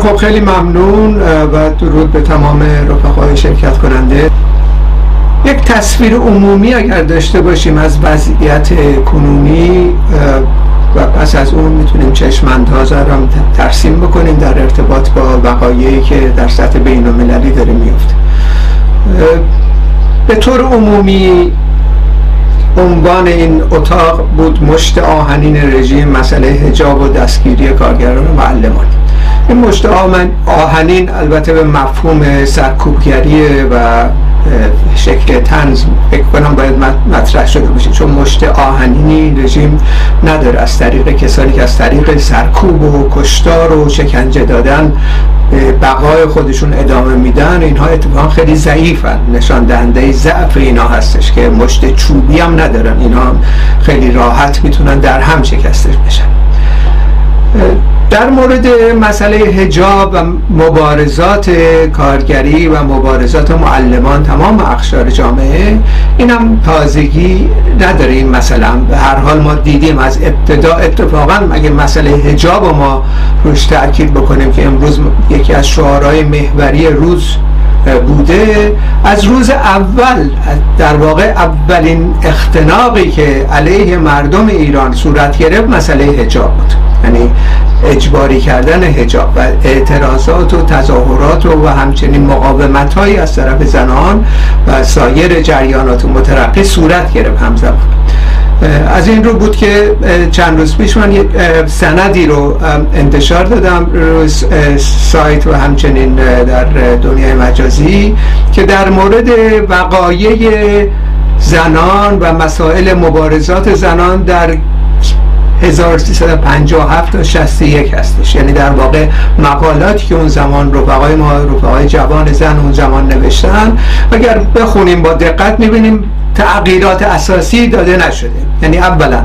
خب خیلی ممنون و درود به تمام رفقای شرکت کننده. یک تصویر عمومی اگر داشته باشیم از وضعیت کنونی و پس از اون می‌تونیم چشمانداز را ترسیم بکنیم در ارتباط با وقایعی که در سطح بین المللی داره میفته به طور عمومی عنوان این اتاق بود مشت آهنین رژیم مسئله هجاب و دستگیری کارگران و معلمان. این مشت آهنین البته به مفهوم سرکوبگریه و شکل تنز فکر کنم باید مطرح شده باشه. چون مشت آهنینی رژیم نداره. از طریق کسانی که از طریق سرکوب و کشتار و شکنجه دادن بقای خودشون ادامه میدن. اینها اتفاقا خیلی ضعیفن. نشان دهنده ضعف اینا هستش که مشت چوبی هم ندارن. اینا خیلی راحت می‌تونن در هم شکسته بشن. در مورد مسئله هجاب و مبارزات کارگری و مبارزات معلمان تمام اخشار جامعه این هم تازگی نداره این مثلا به هر حال ما دیدیم از ابتدا اتفاقا مگه مسئله هجاب ما روش تاکید بکنیم که امروز یکی از شعارهای محوری روز بوده از روز اول در واقع اولین اختناقی که علیه مردم ایران صورت گرفت مسئله هجاب بود. یعنی اجباری کردن هجاب و اعتراضات و تظاهرات و, و همچنین مقاومت هایی از طرف زنان و سایر جریانات مترقی صورت گرفت همزمان. از این رو بود که چند روز پیش من یک سندی رو انتشار دادم روز سایت و همچنین در دنیای مجازی که در مورد وقایع زنان و مسائل مبارزات زنان در 1357 تا 61 هستش. یعنی در واقع مقالاتی که اون زمان رفقای ما رفقای جوان زن اون زمان نوشتن اگر بخونیم با دقت می‌بینیم تغییرات اساسی داده نشده. یعنی اولا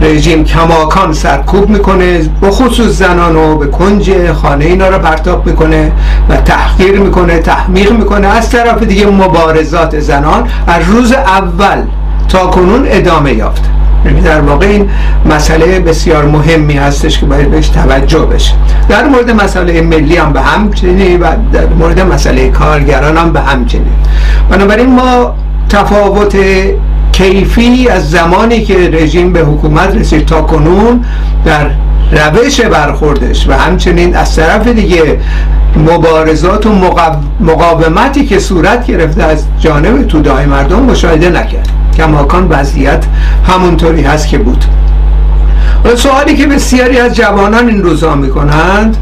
رژیم کماکان سرکوب می‌کنه به خصوص زنان رو به کنج خانه اینا رو پرتاب می‌کنه و تحقیر می‌کنه تحمیق می‌کنه. از طرف دیگه مبارزات زنان از روز اول تا کنون ادامه یافته. یعنی در واقع این مسئله بسیار مهمی هستش که باید بهش توجه بشه. در مورد مسئله ملی هم به همچنین و در مورد مسئله کارگران هم به همچنین بنابراین ما تفاوت کیفی از زمانی که رژیم به حکومت رسید تا کنون در روش برخوردش و همچنین از طرف دیگه مبارزات و مقاومتی که صورت گرفته از جانب تودای مردم مشاهده نکرد. کماکان وضعیت همونطوری هست که بود. سوالی که بسیاری از جوانان این روزا می‌کنند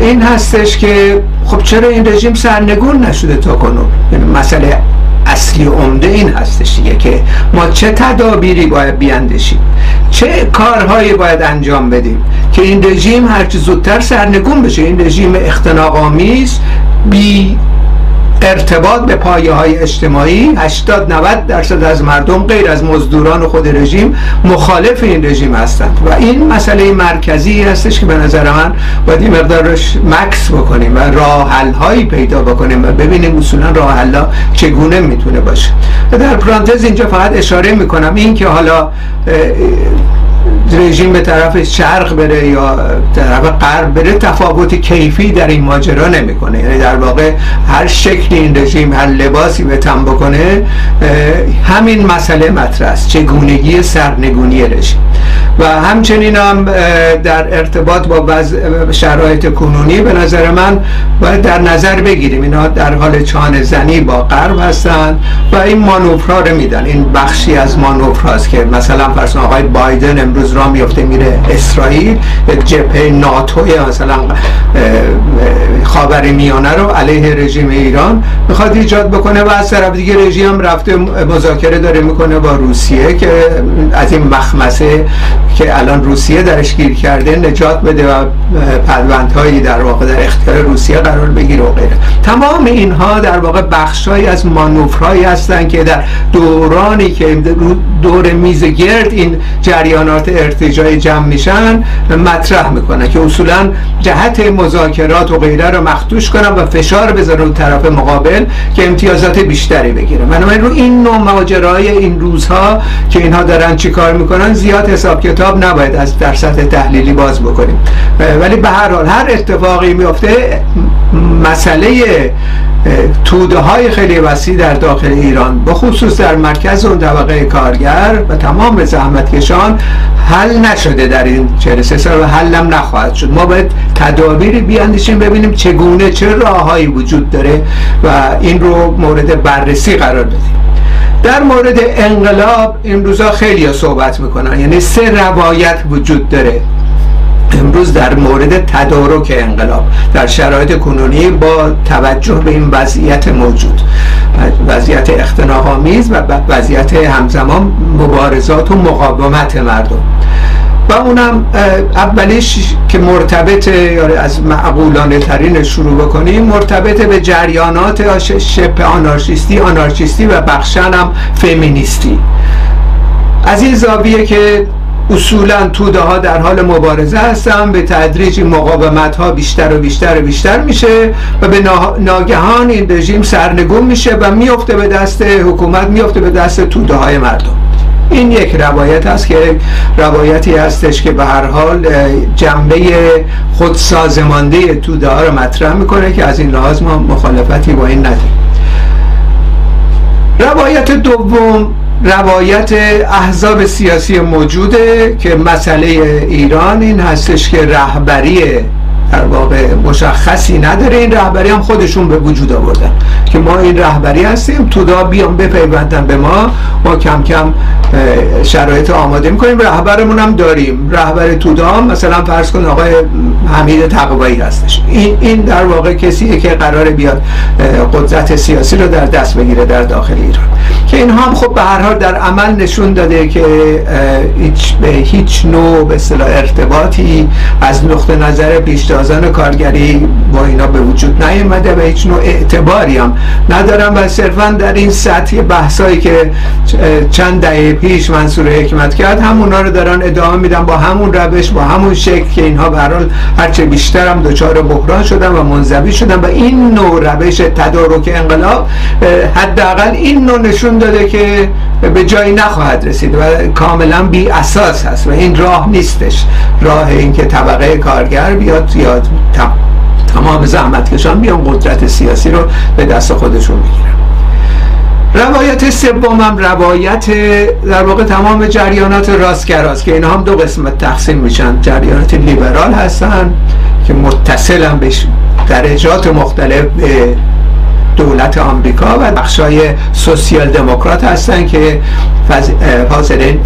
این هستش که خب چرا این رژیم سرنگون نشده تا کنون؟ یعنی مسئله اصلی و عمده این هستش دیگه که ما چه تدابیری باید بیاندشیم چه کارهایی باید انجام بدیم که این رژیم هرچی زودتر سرنگون بشه؟ این رژیم اختناق آمیز بی ارتباط به پایه های اجتماعی 80 90 درصد از مردم غیر از مزدوران و خود رژیم مخالف این رژیم هستند. و این مسئله مرکزی هستش که به نظر من باید این مقدارش مکس بکنیم و راه حل هایی پیدا بکنیم و ببینیم اصولا راه حل چگونه می‌تونه باشه. در پرانتز اینجا فقط اشاره می‌کنم این که حالا رژیم به طرف شرق بره یا طرف غرب بره تفاوت کیفی در این ماجرا نمی‌کنه. یعنی در واقع هر شکل این رژیم هر لباسی به تن بکنه همین مسئله مطرح است. چگونگی سرنگونی رژیم. و همچنین هم در ارتباط با شرایط کنونی به نظر من باید در نظر بگیریم. اینا در حال چان زنی با غرب هستن و این مانورها رو میدن. این بخشی از مانور هست که مثلا فرض آقای بایدن امروز را میفته میره اسرائیل جبهه ناتو مثلا خاور میانه رو علیه رژیم ایران می‌خواد ایجاد بکنه و از طرف دیگه رژیم رفته مذاکره داره می‌کنه با روسیه که از این مخمسه که الان روسیه درش گیر کرده نجات بده و پدوندهایی در واقع در اختیار روسیه قرار بگیره و غیره. تمام اینها در واقع بخشهایی از مانورهایی هستند که در دورانی که دور میز گرد این جریانات ارتجای جمع میشن مطرح می‌کنن که اصولا جهت مذاکرات و غیره رو مخدوش کنن و فشار بذارن طرف مقابل که امتیازات بیشتری بگیره من رو این نوع ماجرای این روزها که اینها دارن چیکار می‌کنن زیاد حساب کتاب نباید از در سطح تحلیلی باز بکنیم. ولی به هر حال هر اتفاقی میفته مسئله توده های خیلی وسیع در داخل ایران به خصوص در مرکز اون طبقه کارگر و تمام زحمتکشان حل نشده در این 43 سال و حلم نخواهد شد. ما باید تدابیری بیاندیشیم ببینیم چگونه چه راههایی وجود داره و این رو مورد بررسی قرار بدیم. در مورد انقلاب این روزا خیلی صحبت می‌کنن یعنی سه روایت وجود داره. امروز در مورد تدارک انقلاب در شرایط کنونی با توجه به این وضعیت موجود. وضعیت اختناق و وضعیت همزمان مبارزات و مقاومت مردم. و اونم اولیش که مرتبط از معقولانه ترین شروع بکنیم مرتبط به جریانات شپ آنارشیستی آنارشیستی و بخشن هم فمینیستی. از این زاویه که اصولا توده ها در حال مبارزه هستن. به تدریج مقاومت ها بیشتر و بیشتر و بیشتر میشه و به ناگهان این رژیم سرنگون میشه و میفته به دست حکومت میفته به دست توده های مردم. این یک روایت است که روایتی هستش که به هر حال جنبه خودسازمانده توده ها رو مطرح می‌کنه که از این لحاظ ما مخالفتی با این نداریم. روایت دوم روایت احزاب سیاسی موجوده که مسئله ایران این هستش که رهبری در واقع مشخصی نداره. این رهبری هم خودشون به وجود آوردن که ما این رهبری هستیم. تودا بیان بپیوندن به ما. ما کم کم شرایط آماده می‌کنیم. رهبرمون هم داریم. رهبر تودا مثلا فرض کن آقای حمید تقوایی هستش. این, این در واقع کسیه که قرار بیاد قدرت سیاسی رو در دست بگیره در داخل ایران. که اینها هم خب به هر حال در عمل نشون داده که هیچ به هیچ نوع به اصطلاح ارتباطی از نقطه نظر پیشتازان کارگری با اینا به وجود نیامده و هیچ نوع اعتباری هم ندارم و صرفا در این سطح بحثایی که چند دهه پیش منصور حکمت کرد همونا رو دارن ادامه میدن با همون روش با همون شکل که اینها به حال هرچه بیشتر هم دچار بحران شدن و منزوی شدن و این نوع روش تدارک انقلاب حداقل این نوع نشون داده که به جایی نخواهد رسید و کاملا بی اساس هست و این راه نیستش. راه این که طبقه کارگر بیاد یا تمام زحمتکشان بیان قدرت سیاسی رو به دست خودشون بگیرن. روایت سومم روایت در واقع تمام جریانات راستگراست که اینا هم دو قسمت تقسیم میشن. جریانات لیبرال هستن که متصلن به درجات مختلف به دولت آمریکا و بخشای سوسیال دموکرات هستن که حاضرین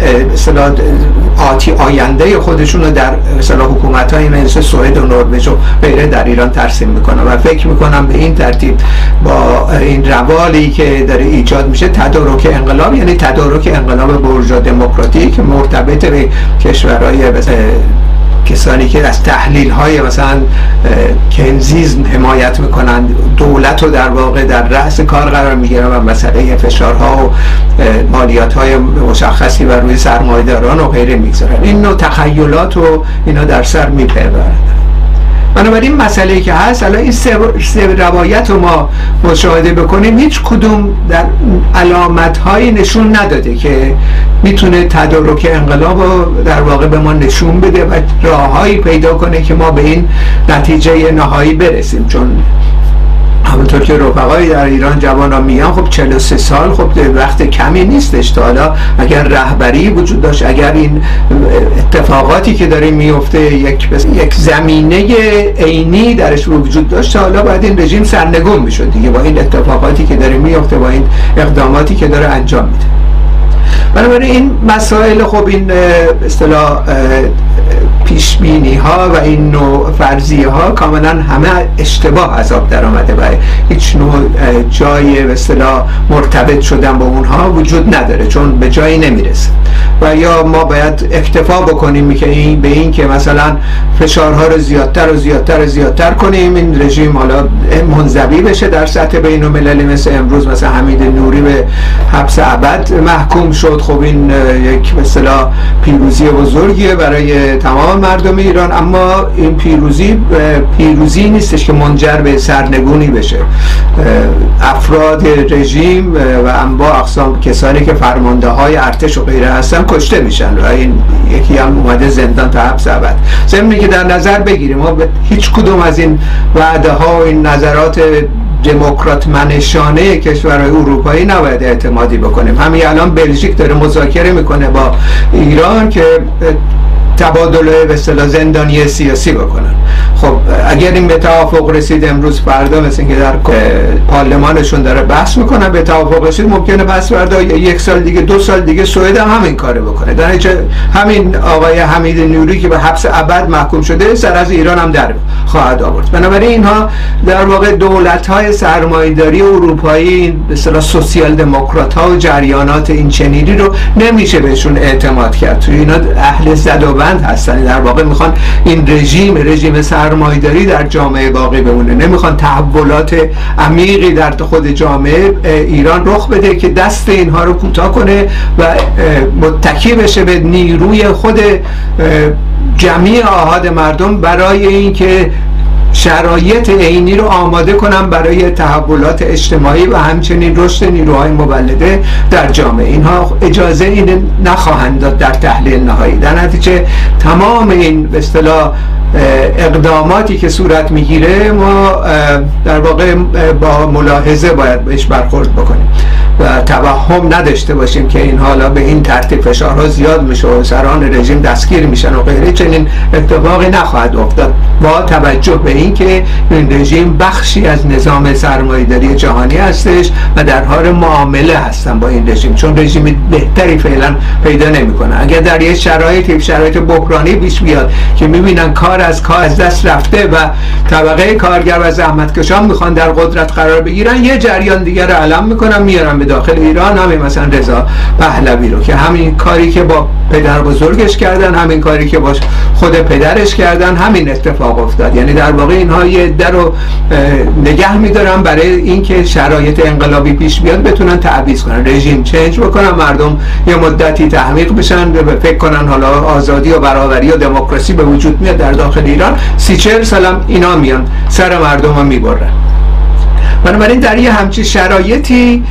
آتی آینده خودشون رو در اصطلاح حکومت های مثل سوئد و نروژ و غیره در ایران ترسیم می‌کنن و فکر می‌کنم به این ترتیب با این روالی که داره ایجاد میشه تدارک انقلاب یعنی تدارک انقلاب برجا دموکراتیک مرتبط به کشورهای کسانی که از تحلیل های مثلا کنزیزم حمایت می‌کنن دولت رو در واقع در رأس کار قرار می‌گیرن و مسئله فشارها و مالیات های مشخصی بر روی سرمایداران و غیره می‌گذارن. این نوع تخیلات رو اینا در سر میپرورن بنابراین مسئله که هست الان این سه, روایت رو ما مشاهده بکنیم. هیچ کدوم در علامت هایی نشون نداده که می‌تونه تدارک انقلاب رو در واقع به ما نشون بده و راههایی پیدا کنه که ما به این نتیجه نهایی برسیم. چون همونطور که رفقای در ایران جوان ها میان خب 43 سال خب وقت کمی نیستش تا حالا اگر رهبری وجود داشت اگر این اتفاقاتی که داره میفته یک یک زمینه عینی درش وجود داشت حالا باید این رژیم سرنگون می‌شد دیگه با این اتفاقاتی که داره میفته با این اقداماتی که داره انجام میده. بنابراین این مسائل خب این اصطلاح پیش ها و این نوع فرضیه ها کاملا همه اشتباه از آب در آمده و هیچ نوع جای به مرتبط شدن با اونها وجود نداره چون به جایی نمی‌رسه. و یا ما باید اکتفا بکنیم که این به این که مثلا فشارها رو زیادتر و زیادتر و زیادتر کنیم. این رژیم حالا منزوی بشه در سطح بین المللی مثل امروز مثلا حمید نوری به حبس ابد محکوم شد. خب این یک مثلا پیروزی بزرگیه برای تمام مردم ایران اما این پیروزی پیروزی نیستش که منجر به سرنگونی بشه. افراد رژیم و انواع اقسام کسانی که فرمانده های ارتش و غیره هستن کشته میشن و این یکی هم اومده زندان تا حبس ابد. ضمن که در نظر بگیریم ما به هیچ کدوم از این وعده ها و این نظرات دموکرات منشانه کشورهای اروپایی نباید اعتمادی بکنیم. همین الان بلژیک داره مذاکره می‌کنه با ایران که تبادل به اصطلاح زندانی سیاسی بکنن. خب اگر این به توافق رسید امروز فردا مثل اینکه در پارلمانشون داره بحث می‌کنن به توافق رسید ممکنه پس فردا یک سال دیگه دو سال دیگه سوئد هم همین کاره بکنه. در همین آقای حمید نوری که به حبس ابد محکوم شده سر از ایران هم در خواهد آورد. بنابراین اینها در واقع دولت های سرمایه‌داری اروپایی به سوسیال دموکرات ها و جریانات این چنینی رو نمیشه بهشون اعتماد کرد. تو اینا اهل زد و بند هستن. در واقع می‌خوان این رژیم رژیم سرمایداری در جامعه باقی بمونه. نمی‌خوان تحولات عمیقی در خود جامعه ایران رخ بده که دست اینها رو کوتاه کنه و متکی بشه به نیروی خود جمعی آهاد مردم برای اینکه شرایط عینی رو آماده کنم برای تحولات اجتماعی و همچنین رشد نیروهای مولده در جامعه. اینها اجازه این نخواهند داد در تحلیل نهایی. در نتیجه تمام این به اصطلاح اقداماتی که صورت می‌گیره ما در واقع با ملاحظه باید بهش برخورد بکنیم. توهم نداشته باشیم که این حالا به این ترتیب فشارها زیاد میشه و سران رژیم دستگیر میشن و غیره. چنین اتفاقی نخواهد افتاد. با توجه به اینکه این رژیم بخشی از نظام سرمایه‌داری جهانی هستش و در حال معامله هستن با این رژیم چون رژیم بهتری فعلا پیدا نمی‌کنه. اگر در یه شرایط شرایط بحرانی پیش بیاد که می‌بینن کار از کار از دست رفته و طبقه کارگر و زحمتکشان می‌خوان در قدرت قرار بگیرن یه جریان دیگر رو علم می‌کنن میارن به داخل ایران همین مثلا رضا پهلوی رو که همین کاری که با پدر بزرگش کردن همین کاری که با خود پدرش کردن همین اتفاق افتاد. یعنی در واقع اینها یه در رو نگه میدارن برای اینکه شرایط انقلابی پیش بیاد بتونن تعویض کنن. رژیم چنج بکنن مردم یه مدتی تحمیق بشن فکر کنن حالا آزادی و برابری و دموکراسی به وجود میاد در داخل ایران. سی چهل سالم اینا میان سر مردم هم می‌برن. بنابراین در یه همچی شرایطی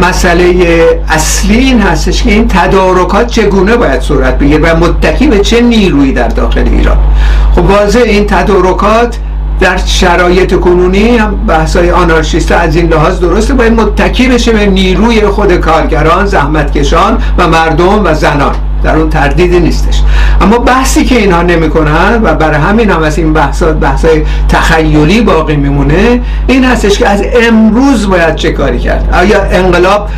مسئله اصلی این هستش که این تدارکات چگونه باید صورت بگیره و متکی به چه نیرویی در داخل ایران. خب واضح این تدارکات در شرایط کنونی هم بحثای آنارشیست از این لحاظ درسته باید متکی بشه به نیروی خود کارگران زحمتکشان و مردم و زنان. در اون تردیدی نیستش. اما بحثی که اینها نمی‌کنن و برای همین هم از این بحثات بحثای تخیلی باقی میمونه این هستش که از امروز باید چه کاری کرد؟ آیا انقلاب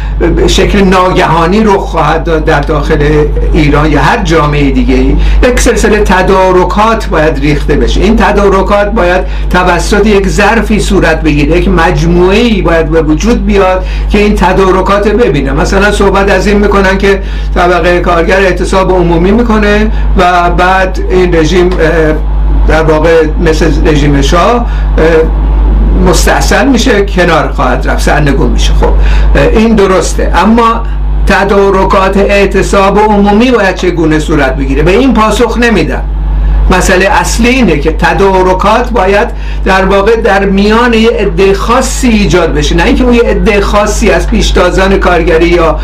شکل ناگهانی رو خواهد داد در داخل ایران یا هر جامعه دیگه ای یک سلسله تدارکات باید ریخته بشه. این تدارکات باید توسط یک ظرفی صورت بگیره یک مجموعه ای باید به وجود بیاد که این تدارکات ببینه. مثلا صحبت از این می‌کنن که طبقه کارگر اعتصاب عمومی می‌کنه و بعد این رژیم در واقع مثل رژیم شاه مستحصل میشه کنار خواهد رفت سرنگون میشه. خب این درسته. اما تدارکات اعتصاب عمومی باید چگونه صورت بگیره؟ به این پاسخ نمیدن مسئله اصلی اینه که تدارکات باید در واقع در میان یه عده خاصی ایجاد بشه. نه اینکه اون یه عده خاصی از پیشتازان کارگری یا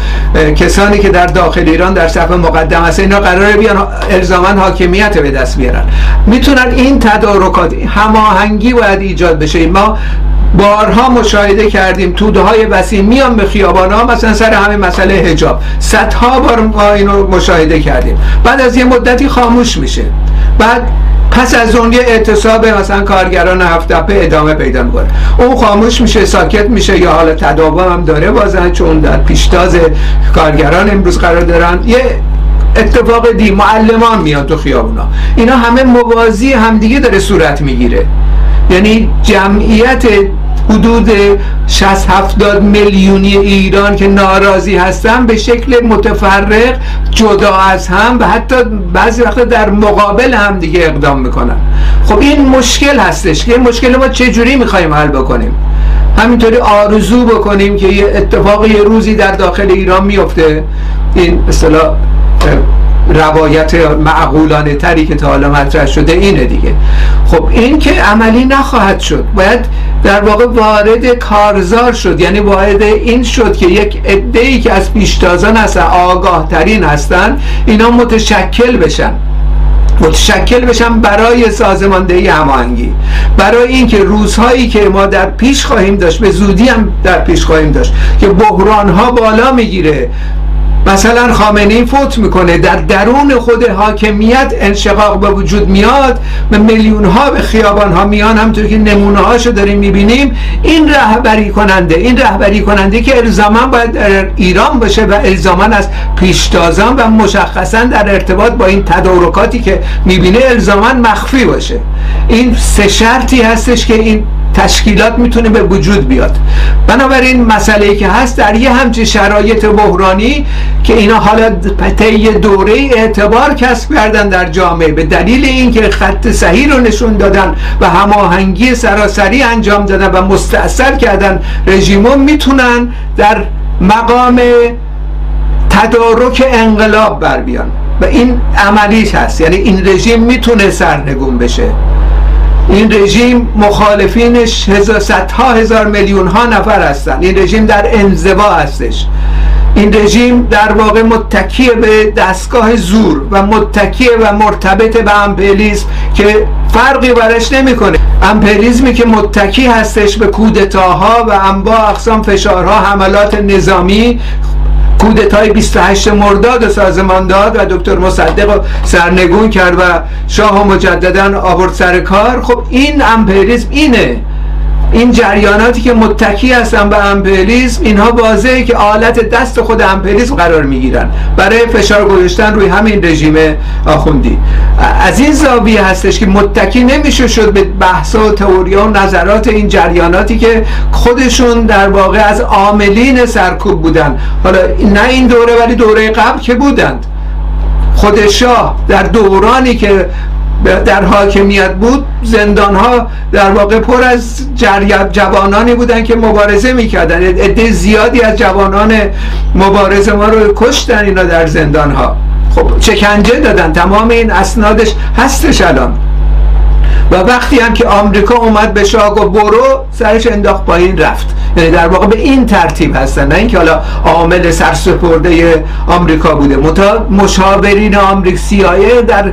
کسانی که در داخل ایران در صف مقدم هستن اینا قراره بیان الزاما حاکمیت به دست بیارن. می‌تونن این تدارکات هماهنگی باید ایجاد بشه. ما بارها مشاهده کردیم توده های وسیع میان به خیابان ها مثلا سر همین مسئله هجاب صدها بار ما اینو مشاهده کردیم. بعد از یه مدتی خاموش میشه. بعد پس از اون یه اعتصاب مثلا کارگران هفته ادامه پیدا می‌کنه. اون خاموش میشه ساکت میشه یا حالا تداوم هم داره بازن چون در پیشتاز کارگران امروز قرار دارن. یه اتفاق دی معلمان میان تو خیابونا. اینا همه موازی همدیگه داره صورت می‌گیره. یعنی جمعیت حدود 60 70 میلیونی ایران که ناراضی هستن به شکل متفرق جدا از هم و حتی بعضی وقتا در مقابل هم دیگه اقدام می‌کنن. خب این مشکل هستش که این مشکل ما چجوری می‌خوایم حل بکنیم؟ همینطوری آرزو بکنیم که یه اتفاق یه روزی در داخل ایران میفته این اصطلاح روایت معقولانه تری که تا حالا مطرح شده اینه دیگه. خب این که عملی نخواهد شد باید در واقع وارد کارزار شد یعنی وارد این شد که یک ای که از پیشتازان هستن آگاه ترین هستن اینا متشکل بشن. متشکل بشن برای سازماندهی هماهنگی. برای اینکه روزهایی که ما در پیش خواهیم داشت به زودی هم در پیش خواهیم داشت که بحران ها بالا می‌گیره. مثلا خامنه فوت می‌کنه. در درون خود حاکمیت انشقاق به وجود میاد و میلیون ها به خیابان ها میان. همطور که نمونه هاشو داریم می‌بینیم این رهبری کننده این رهبری کننده که الزاما باید در ایران باشه و الزاما از پیشتازان و مشخصا در ارتباط با این تدارکاتی که می‌بینه الزاما مخفی باشه. این سه شرطی هستش که این تشکیلات می‌تونه به وجود بیاد. بنابراین مسئله که هست در یه همچین شرایط بحرانی که اینا حالا طی دوره اعتبار کسب کردن در جامعه به دلیل اینکه خط صحیح رو نشون دادن و هماهنگی سراسری انجام دادن و مستاصل کردن رژیمو می‌تونن در مقام تدارک انقلاب بر بیان. و این عملیش هست. یعنی این رژیم می‌تونه سرنگون بشه. این رژیم مخالفینش صدها هزار میلیون ها نفر هستن. این رژیم در انزوا هستش. این رژیم در واقع متکی به دستگاه زور و متکی و مرتبط به امپلیزم که فرقی برش نمی‌کنه. امپریزمی که متکی هستش به کودتاها و انواع اقسام فشارها حملات نظامی کودتای 28 مرداد سازمان داد و دکتر مصدق سرنگون کرد و شاه مجددا آورد سر کار. خب این امپریزم اینه. این جریاناتی که متکی هستن به امپریالیسم اینها واضحه که آلت دست خود امپریالیسم قرار می‌گیرن. برای فشار گذاشتن روی همین رژیم آخوندی. از این زاویه هستش که متکی نمیشه شد به بحث و تئوری و نظرات این جریاناتی که خودشون در واقع از عاملین سرکوب بودن. حالا نه این دوره ولی دوره قبل که بودند. خود شاه در دورانی که در حاکمیت بود زندان ها در واقع پر از جوانانی بودن که مبارزه می‌کردن. عده زیادی از جوانان مبارزه ما رو کشتن اینا در زندان ها خب چکنجه دادن. تمام این اسنادش هستش الان. و وقتی هم که آمریکا اومد به شاه و برو سرش انداخت پایین رفت. یعنی در واقع به این ترتیب هستن. نه اینکه حالا عامل سرسپرده آمریکا بوده. مشاورین آمریک سیایه در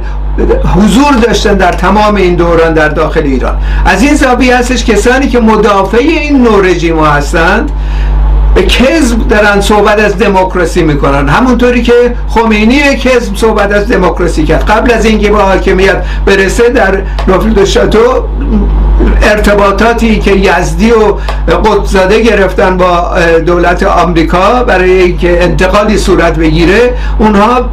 حضور داشتن در تمام این دوران در داخل ایران. از این زاویه هستش کسانی که مدافع این نوع رژیم هستند به کذب دارن صحبت از دموکراسی می‌کنن. همونطوری که خمینی کذب صحبت از دموکراسی کرد. قبل از اینکه به حاکمیت برسه در نوفل شاتو ارتباطاتی که یزدی و قدزاده گرفتن با دولت آمریکا برای اینکه انتقالی صورت بگیره اونها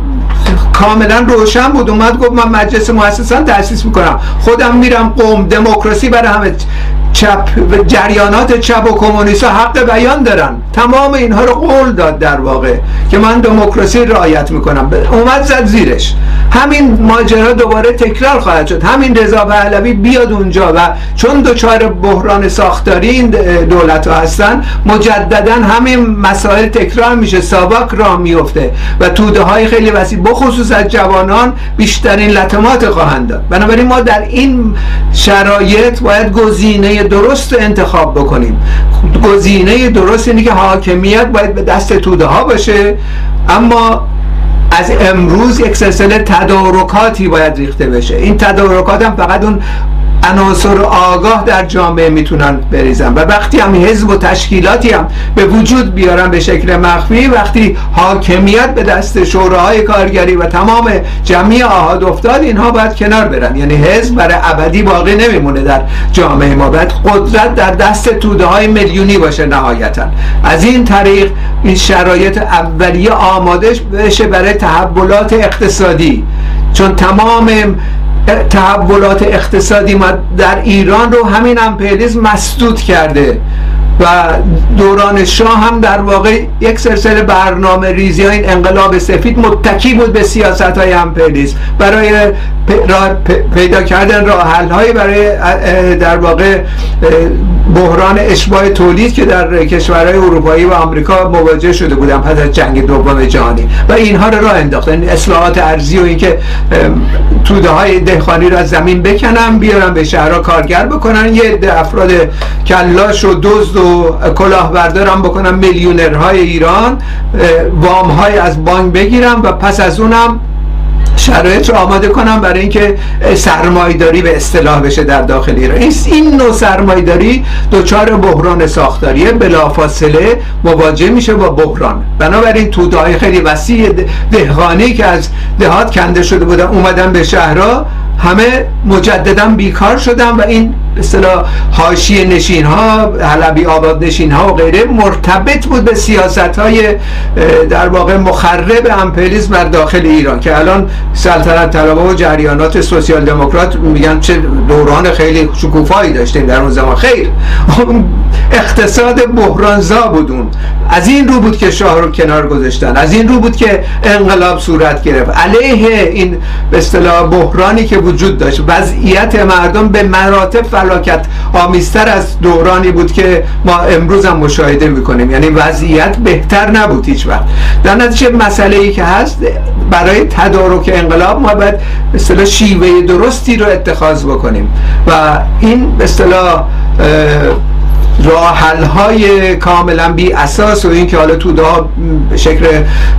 کاملا روشن بود. اومد گفت من مجلس مؤسسان تأسیس می‌کنم. خودم میرم قوم دموکراسی برای همه چپ و جریانات چپ و کمونیست حق بیان دارن. تمام اینها رو قول داد در واقع که من دموکراسی رعایت می‌کنم. اومد زد زیرش. همین ماجرا دوباره تکرار خواهد شد. همین رضا پهلوی بیاد اونجا و چون دچار بحران ساختاری این دولت ها هستن مجددا همین مسائل تکرار میشه. ساواک راه میفته و توده های خیلی وسیع بخصوص از جوانان بیشترین لطمات خواهند داد. بنابراین ما در این شرایط باید گزینه درست انتخاب بکنیم. گزینه درست اینه که حاکمیت باید به دست توده ها باشه. اما از امروز یک سلسله تدارکاتی باید ریخته بشه. این تدارکات هم فقط اون عناصر آگاه در جامعه می‌تونن بریزن. و وقتی هم حزب و تشکیلاتی هم به وجود بیارن به شکل مخفی وقتی حاکمیت به دست شوراهای کارگری و تمام جمعی آهاد افتاد اینها باید کنار برن. یعنی حزب برای ابدی باقی نمیمونه در جامعه ما. باید قدرت در دست توده های میلیونی باشه نهایتا. از این طریق این شرایط اولیه آماده بشه برای تحولات اقتصادی. چون تمام تحولات اقتصادی ما در ایران رو همین امپریالیسم مسدود کرده. و دوران شاه هم در واقع یک سلسله برنامه ریزی این انقلاب سفید متکی بود به سیاست های امپریالیسم برای پیدا کردن راه حل برای در واقع بحران اشباه تولید که در کشورهای اروپایی و آمریکا مواجه شده بودن پس از جنگ دوم جهانی. و اینها رو راه انداختن. اصلاحات ارزی و اینکه توده های دهخانی رو از زمین بکنن بیارن به شهرها کارگر بکنن. یه افراد کلاش و دزد و کلاهبردارم بکنن میلیونرهای ایران وام های از بانک بگیرم و پس از اونم شرایط رو آماده کنم برای اینکه سرمایداری به اصطلاح بشه در داخل ایران. این نوع سرمایداری دچار بحران ساختاریه بلافاصله مواجه میشه با بحران. بنابراین تودهای خیلی وسیع دهقانی که از دهات کنده شده بودن اومدن به شهرها همه مجددا بیکار شدن و این به اصطلاح حاشیه نشین ها حلبی آباد نشین ها و غیره مرتبط بود به سیاست های در واقع مخرب امپریالیسم در داخل ایران که الان سلطنت طلبه و جریانات سوسیال دموکرات میگن چه دوران خیلی شکوفایی داشتیم در اون زمان. خیر. اقتصاد بحرانزا بود اون از این رو بود که شاه رو کنار گذاشتن. از این رو بود که انقلاب صورت گرفت. علیه این به اصطلاح بحرانی که وجود داشت وضعیت مردم به مراتب فلاکت آمیزتر از دورانی بود که ما امروز هم مشاهده می‌کنیم. یعنی وضعیت بهتر نبود هیچ وقت. در نتیجه مسئله ای که هست برای تدارک انقلاب ما باید اصطلاح شیوه درستی رو اتخاذ بکنیم. و این به اصطلاح راحل های کاملا بی اساس و اینکه حالا توده ها به شکل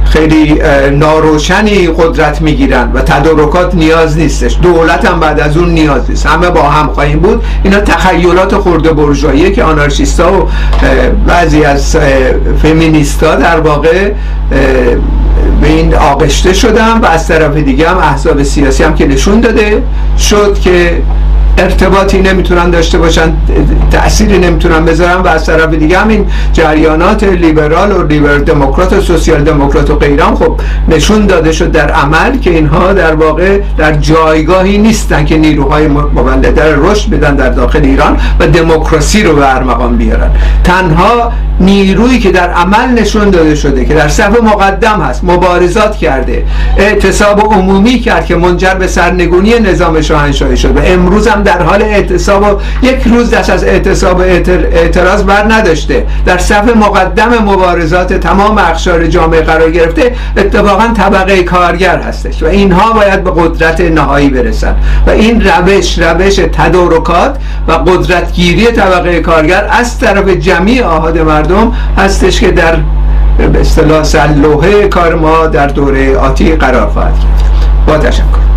خیلی ناروشنی قدرت می‌گیرن و تدارکات نیاز نیستش. دولت هم بعد از اون نیاز نیست. همه با هم خواهیم بود. اینا تخیلات خورده برجاییه که آنارشیستا و بعضی از فمینیستا در واقع به این آغشته شدن و از طرف دیگه هم احزاب سیاسی هم که نشون داده شد که ارتباطی نمی‌تونن داشته باشن تأثیری نمی‌تونن بذارن و از طرف دیگه همین جریانات لیبرال و لیبر دموکرات و سوسیال دموکرات و غیران خب نشون داده شد در عمل که اینها در واقع در جایگاهی نیستن که نیروهای مولده رشد بدن در داخل ایران و دموکراسی رو به ارمغان بیارن. تنها نیرویی که در عمل نشون داده شده که در صف مقدم هست مبارزات کرده اعتصاب عمومی کرد که منجر به سرنگونی نظام شاهنشاهی شد و امروز هم در حال اعتصاب و یک روز دست از اعتصاب اعتراض بر نداشته. در صف مقدم مبارزات تمام اخشار جامعه قرار گرفته اتفاقا طبقه کارگر هستش و اینها باید به قدرت نهایی برسن و این روش روش تدارکات و قدرتگیری طبقه کارگر از طرف جمعی آهاد مردم هستش که در به اصطلاح سلوحه کار ما در دوره آتی قرار خواهد گرفت. با تشکر.